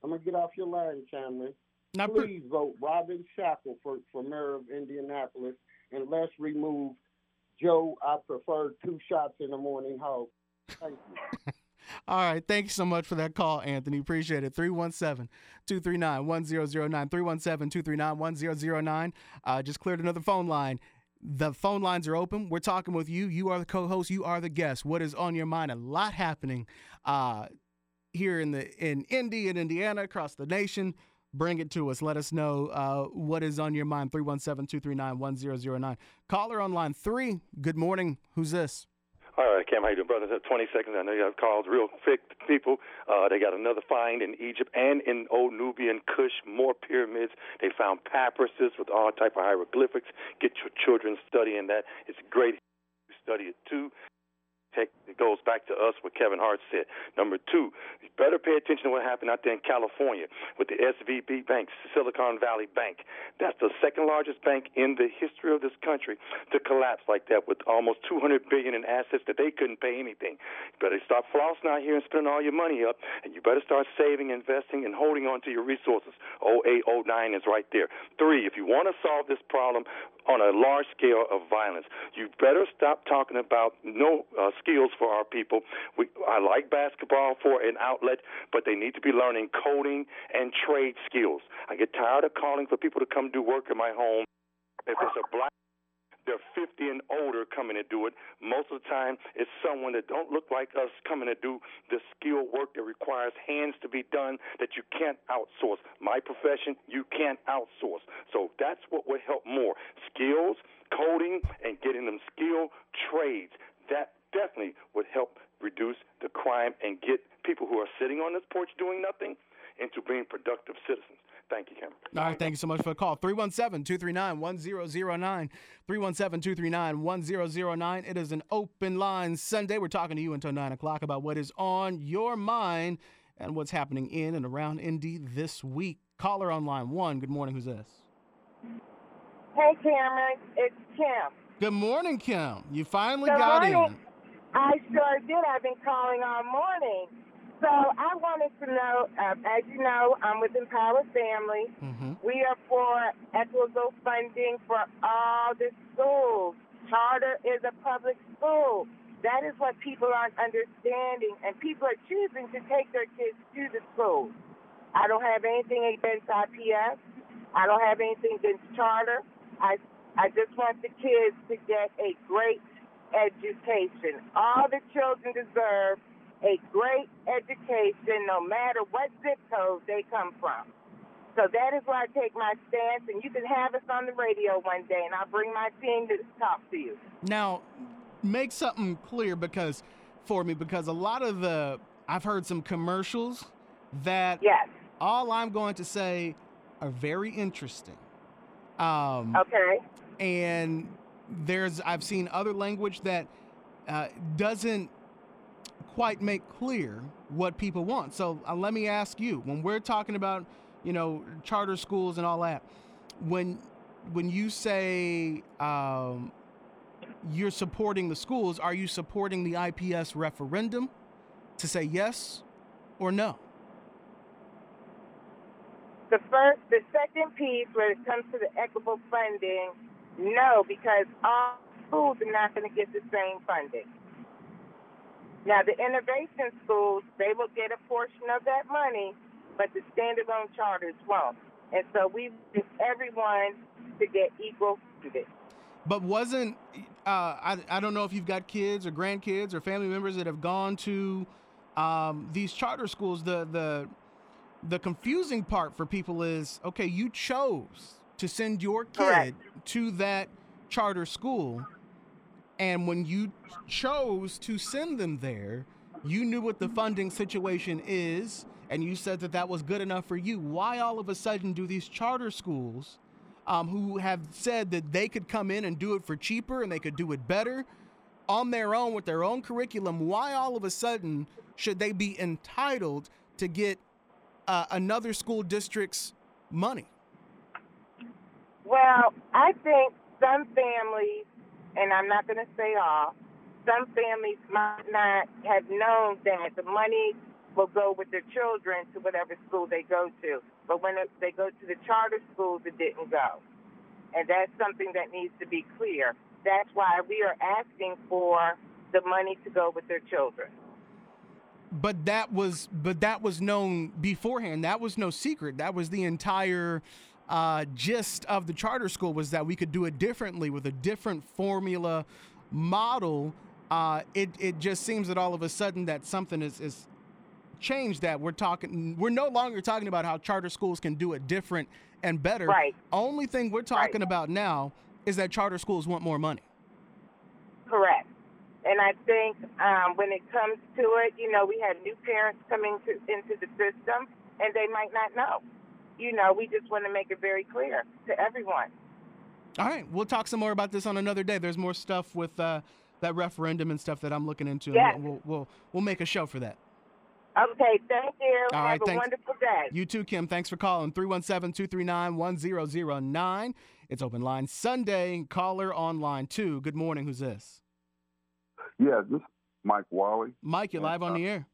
I'm gonna get off your line, Cameron. Now, Please per- vote Robin Shackleford for mayor of Indianapolis, and let's remove Joe. I prefer two shots in the morning hog. Thank you. All right. Thank you so much for that call, Anthony. Appreciate it. 317 239 1009. 317 239 1009. Uh, just cleared another phone line. The phone lines are open. We're talking with you. You are the co host, you are the guest. What is on your mind? A lot happening uh, here in, the, in Indy and Indiana, across the nation bring it to us. Let us know uh, what is on your mind. 317 239 1009. Caller on line three. Good morning. Who's this? All right, Cam, how you doing, brother? 20 seconds. I know you have calls, real quick people. Uh, they got another find in Egypt and in old Nubian Kush, more pyramids. They found papyruses with all type of hieroglyphics. Get your children studying that. It's great. Study it too it goes back to us what Kevin Hart said. Number two, you better pay attention to what happened out there in California with the SVB Bank, Silicon Valley Bank. That's the second largest bank in the history of this country to collapse like that with almost 200 billion in assets that they couldn't pay anything. You better stop flossing out here and spending all your money up, and you better start saving, investing, and holding on to your resources. 0809 is right there. Three, if you want to solve this problem on a large scale of violence, you better stop talking about no uh, skills for our people. We, I like basketball for an outlet, but they need to be learning coding and trade skills. I get tired of calling for people to come do work in my home. If it's a black they're 50 and older coming to do it. Most of the time, it's someone that don't look like us coming to do the skill work that requires hands to be done that you can't outsource. My profession, you can't outsource. So that's what would help more. Skills, coding, and getting them skill trades. That definitely would help reduce the crime and get people who are sitting on this porch doing nothing into being productive citizens. Thank you, Kim. All right, thank you so much for the call. 317 239 1009. 317 239 1009. It is an open line Sunday. We're talking to you until 9 o'clock about what is on your mind and what's happening in and around Indy this week. Caller on line one. Good morning. Who's this? Hey, Cameron. It's Kim. Good morning, Kim. You finally Good got morning. in. I sure did. I've been calling all morning. So I wanted to know, uh, as you know, I'm with Empower Family. Mm-hmm. We are for equitable funding for all the schools. Charter is a public school. That is what people aren't understanding, and people are choosing to take their kids to the schools. I don't have anything against IPS. I don't have anything against charter. I I just want the kids to get a great education. All the children deserve a great education no matter what zip code they come from. So that is where I take my stance, and you can have us on the radio one day, and I'll bring my team to talk to you. Now, make something clear because for me, because a lot of the I've heard some commercials that yes. all I'm going to say are very interesting. Um, okay. And there's I've seen other language that uh, doesn't quite make clear what people want. So uh, let me ask you: when we're talking about you know charter schools and all that, when when you say um, you're supporting the schools, are you supporting the IPS referendum to say yes or no? The first, the second piece, when it comes to the equitable funding, no, because all schools are not going to get the same funding. Now, the innovation schools, they will get a portion of that money, but the standalone charters won't. And so we want everyone to get equal funding. But wasn't, uh, I, I don't know if you've got kids or grandkids or family members that have gone to um, these charter schools, the, the, the confusing part for people is okay, you chose to send your kid Correct. to that charter school, and when you chose to send them there, you knew what the funding situation is, and you said that that was good enough for you. Why all of a sudden do these charter schools, um, who have said that they could come in and do it for cheaper and they could do it better on their own with their own curriculum, why all of a sudden should they be entitled to get uh, another school district's money? Well, I think some families, and I'm not going to say all, some families might not have known that the money will go with their children to whatever school they go to. But when they go to the charter schools, it didn't go. And that's something that needs to be clear. That's why we are asking for the money to go with their children. But that was but that was known beforehand. That was no secret. That was the entire uh, gist of the charter school was that we could do it differently with a different formula model. Uh, it it just seems that all of a sudden that something is is changed. That we're talking. We're no longer talking about how charter schools can do it different and better. Right. Only thing we're talking Right. about now is that charter schools want more money. Correct. And I think um, when it comes to it, you know, we have new parents coming to, into the system, and they might not know. You know, we just want to make it very clear to everyone. All right, we'll talk some more about this on another day. There's more stuff with uh, that referendum and stuff that I'm looking into. and Yes. We'll, we'll we'll make a show for that. Okay, thank you. All have right, a thanks. wonderful day. You too, Kim. Thanks for calling. 317-239-1009. It's open line Sunday. Caller on line two. Good morning. Who's this? Yeah, this is Mike Wally. Mike, you're live on the air.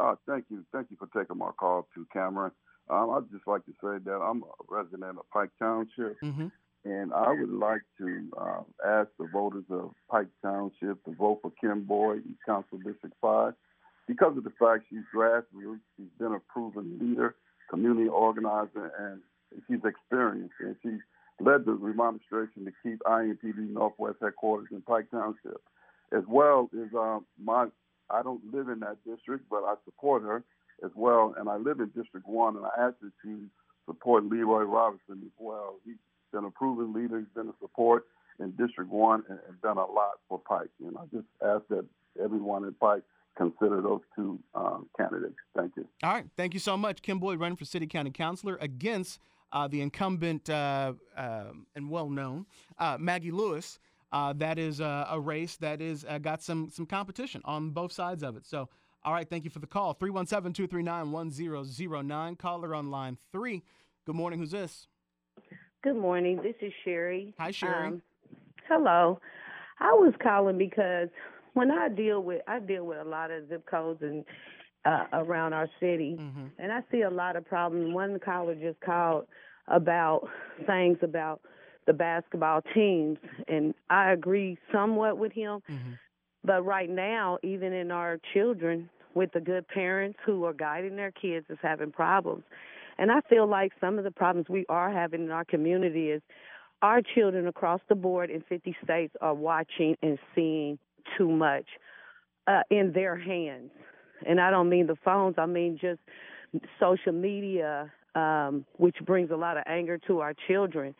Uh, thank you. Thank you for taking my call to Cameron. Um, I'd just like to say that I'm a resident of Pike Township, Mm-hmm. and I would like to uh, ask the voters of Pike Township to vote for Kim Boyd, East Council District 5, because of the fact she's grassroots, she's been a proven leader, community organizer, and she's experienced, and she led the remonstration to keep IMPD Northwest headquarters in Pike Township. As well as um, my, I don't live in that district, but I support her as well, and I live in District One, and I asked her to support Leroy Robinson as well. He's been a proven leader. He's been a support in District One and, and done a lot for Pike. And I just ask that everyone in Pike consider those two um, candidates. Thank you. All right. Thank you so much. Kim Boyd running for City County Councilor against uh, the incumbent uh, um and well known uh, Maggie Lewis. Uh, that is uh, a race that is uh, got some some competition on both sides of it. So, all right. Thank you for the call. 317 239 1009. Caller on line three. Good morning. Who's this? Good morning. This is Sherry. Hi, Sherry. Um, hello. I was calling because when I deal with I deal with a lot of zip codes and uh, around our city, Mm-hmm. and I see a lot of problems. One caller just called about things about the basketball teams, and I agree somewhat with him. Mm-hmm. But right now, even in our children, with the good parents who are guiding their kids, is having problems. And I feel like some of the problems we are having in our community is our children across the board in 50 states are watching and seeing too much uh, in their hands. And I don't mean the phones, I mean just social media, um, which brings a lot of anger to our children.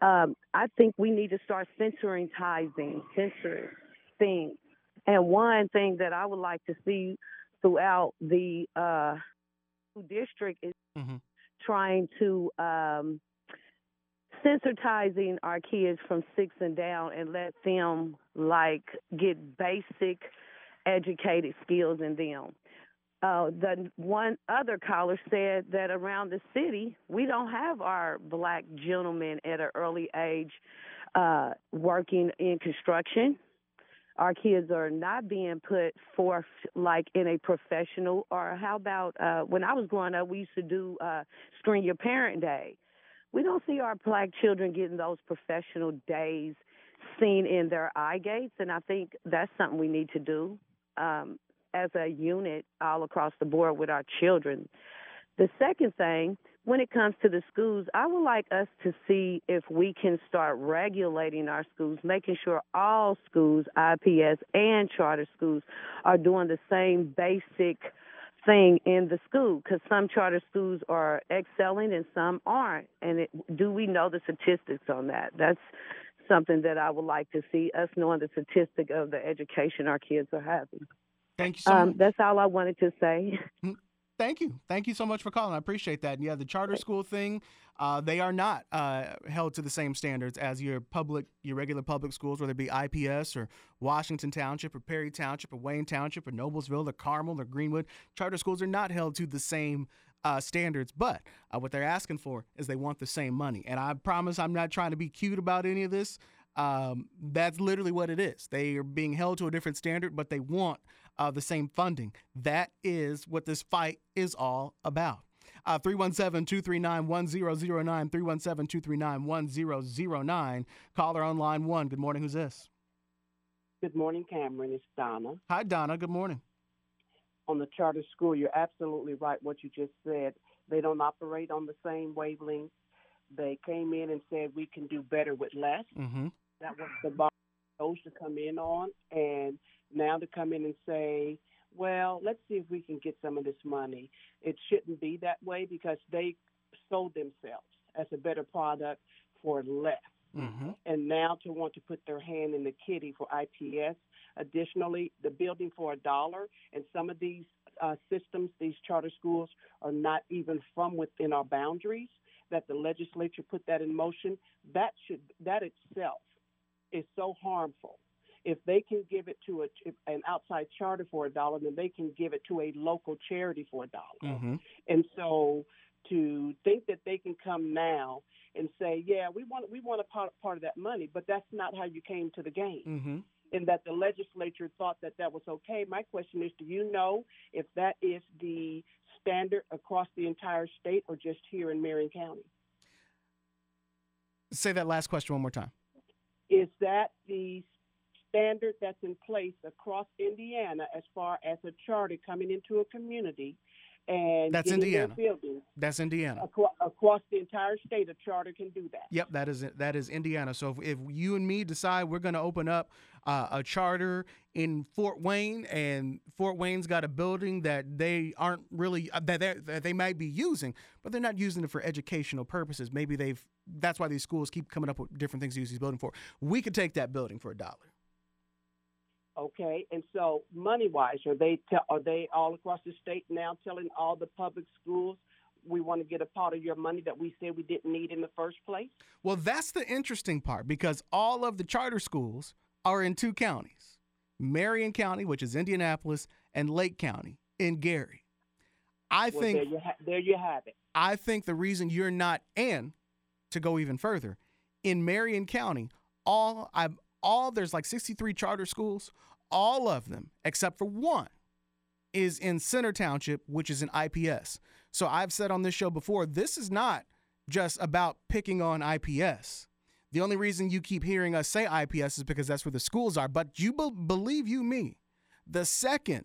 Um, I think we need to start censoring tithing, censoring things. And one thing that I would like to see throughout the uh, district is Mm-hmm. trying to um, sensitizing our kids from six and down and let them like get basic educated skills in them. Uh, the one other caller said that around the city we don't have our black gentlemen at an early age uh, working in construction. Our kids are not being put forth like in a professional. Or how about uh, when I was growing up, we used to do uh, Screen Your Parent Day. We don't see our black children getting those professional days seen in their eye gates, and I think that's something we need to do um, as a unit all across the board with our children. The second thing, when it comes to the schools, I would like us to see if we can start regulating our schools, making sure all schools, IPS and charter schools, are doing the same basic thing in the school because some charter schools are excelling and some aren't. And it, do we know the statistics on that? That's something that I would like to see us knowing the statistic of the education our kids are having. Thank you so um, That's all I wanted to say. Thank you. Thank you so much for calling. I appreciate that. And yeah, the charter school thing, uh, they are not uh, held to the same standards as your public, your regular public schools, whether it be IPS or Washington Township or Perry Township or Wayne Township or Noblesville or Carmel or Greenwood. Charter schools are not held to the same uh, standards, but uh, what they're asking for is they want the same money. And I promise I'm not trying to be cute about any of this. Um, that's literally what it is. They are being held to a different standard, but they want uh, the same funding. That is what this fight is all about. Uh, 317 239 1009, 317 239 1009. Caller on line one. Good morning. Who's this? Good morning, Cameron. It's Donna. Hi, Donna. Good morning. On the charter school, you're absolutely right what you just said. They don't operate on the same wavelength. They came in and said we can do better with less. Mm-hmm. That was the bar chose to come in on, and now to come in and say, well, let's see if we can get some of this money. It shouldn't be that way because they sold themselves as a better product for less. Mm-hmm. And now to want to put their hand in the kitty for IPS. Additionally, the building for a dollar, and some of these uh, systems, these charter schools, are not even from within our boundaries. That the legislature put that in motion. That should that itself is so harmful if they can give it to a, an outside charter for a dollar, then they can give it to a local charity for a dollar. Mm-hmm. And so to think that they can come now and say, yeah, we want we want a part, part of that money, but that's not how you came to the game. Mm-hmm. And that the legislature thought that that was okay. My question is, do you know if that is the standard across the entire state or just here in Marion County? Say that last question one more time. Is that the standard that's in place across Indiana as far as a charter coming into a community and that's Indiana. That's Indiana. Across, across, the entire state, a charter can do that. Yep, that is that is Indiana. So if, if you and me decide we're going to open up uh, a charter in Fort Wayne, and Fort Wayne's got a building that they aren't really uh, that, that they might be using, but they're not using it for educational purposes. Maybe they've that's why these schools keep coming up with different things to use these buildings for. We could take that building for a dollar. Okay, and so money wise, are they te- are they all across the state now telling all the public schools we want to get a part of your money that we said we didn't need in the first place? Well, that's the interesting part because all of the charter schools are in two counties Marion County, which is Indianapolis, and Lake County in Gary. I well, think there you, ha- there you have it. I think the reason you're not in, to go even further, in Marion County, all I all there's like 63 charter schools all of them except for one is in Center Township, which is an IPS. So I've said on this show before, this is not just about picking on IPS. The only reason you keep hearing us say IPS is because that's where the schools are. But you be- believe you me, the second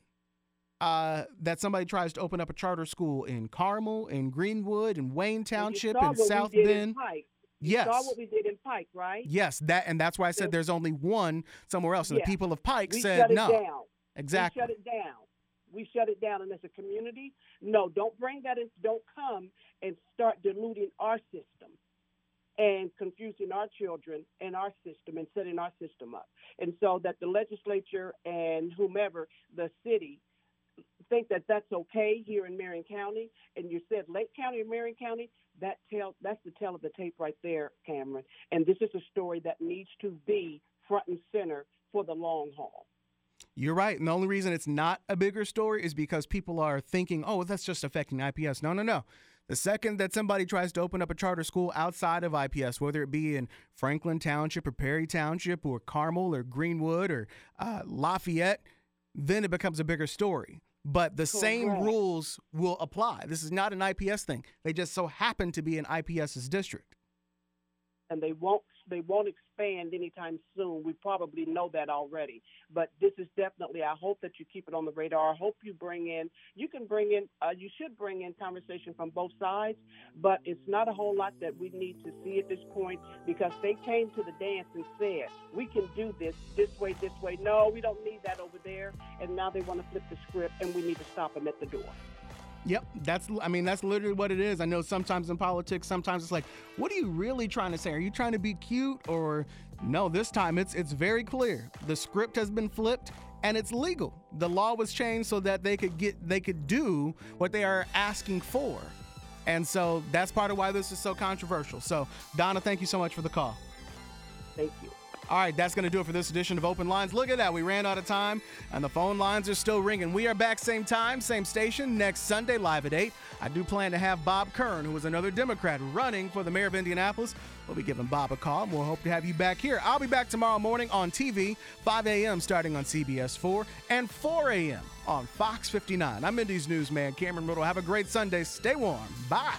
uh, that somebody tries to open up a charter school in Carmel, in Greenwood, in Wayne Township, in South Bend, Yes. saw what we did in Pike, right? Yes, that and that's why I said there's only one somewhere else. And yeah. the people of Pike we said no. Down. Exactly. We shut it down. We shut it down, and as a community, no, don't bring that in. Don't come and start diluting our system and confusing our children and our system and setting our system up. And so that the legislature and whomever, the city, think that that's okay here in Marion County, and you said Lake County or Marion County, that tell that's the tell of the tape right there, Cameron. And this is a story that needs to be front and center for the long haul. You're right. And the only reason it's not a bigger story is because people are thinking, oh, that's just affecting IPS. No, no, no. The second that somebody tries to open up a charter school outside of IPS, whether it be in Franklin Township or Perry Township or Carmel or Greenwood or uh, Lafayette, then it becomes a bigger story but the Correct. same rules will apply. This is not an IPS thing. They just so happen to be in IPS's district. And they won't they won't expand anytime soon. We probably know that already. But this is definitely, I hope that you keep it on the radar. I hope you bring in, you can bring in, uh, you should bring in conversation from both sides, but it's not a whole lot that we need to see at this point because they came to the dance and said, we can do this this way, this way. No, we don't need that over there. And now they want to flip the script and we need to stop them at the door. Yep, that's I mean that's literally what it is. I know sometimes in politics, sometimes it's like, what are you really trying to say? Are you trying to be cute or no? This time it's it's very clear. The script has been flipped and it's legal. The law was changed so that they could get they could do what they are asking for. And so that's part of why this is so controversial. So, Donna, thank you so much for the call. Thank you. All right, that's going to do it for this edition of Open Lines. Look at that. We ran out of time, and the phone lines are still ringing. We are back same time, same station, next Sunday, live at 8. I do plan to have Bob Kern, who is another Democrat running for the mayor of Indianapolis. We'll be giving Bob a call, and we'll hope to have you back here. I'll be back tomorrow morning on TV, 5 a.m. starting on CBS 4, and 4 a.m. on Fox 59. I'm Indy's newsman, Cameron Riddle. Have a great Sunday. Stay warm. Bye.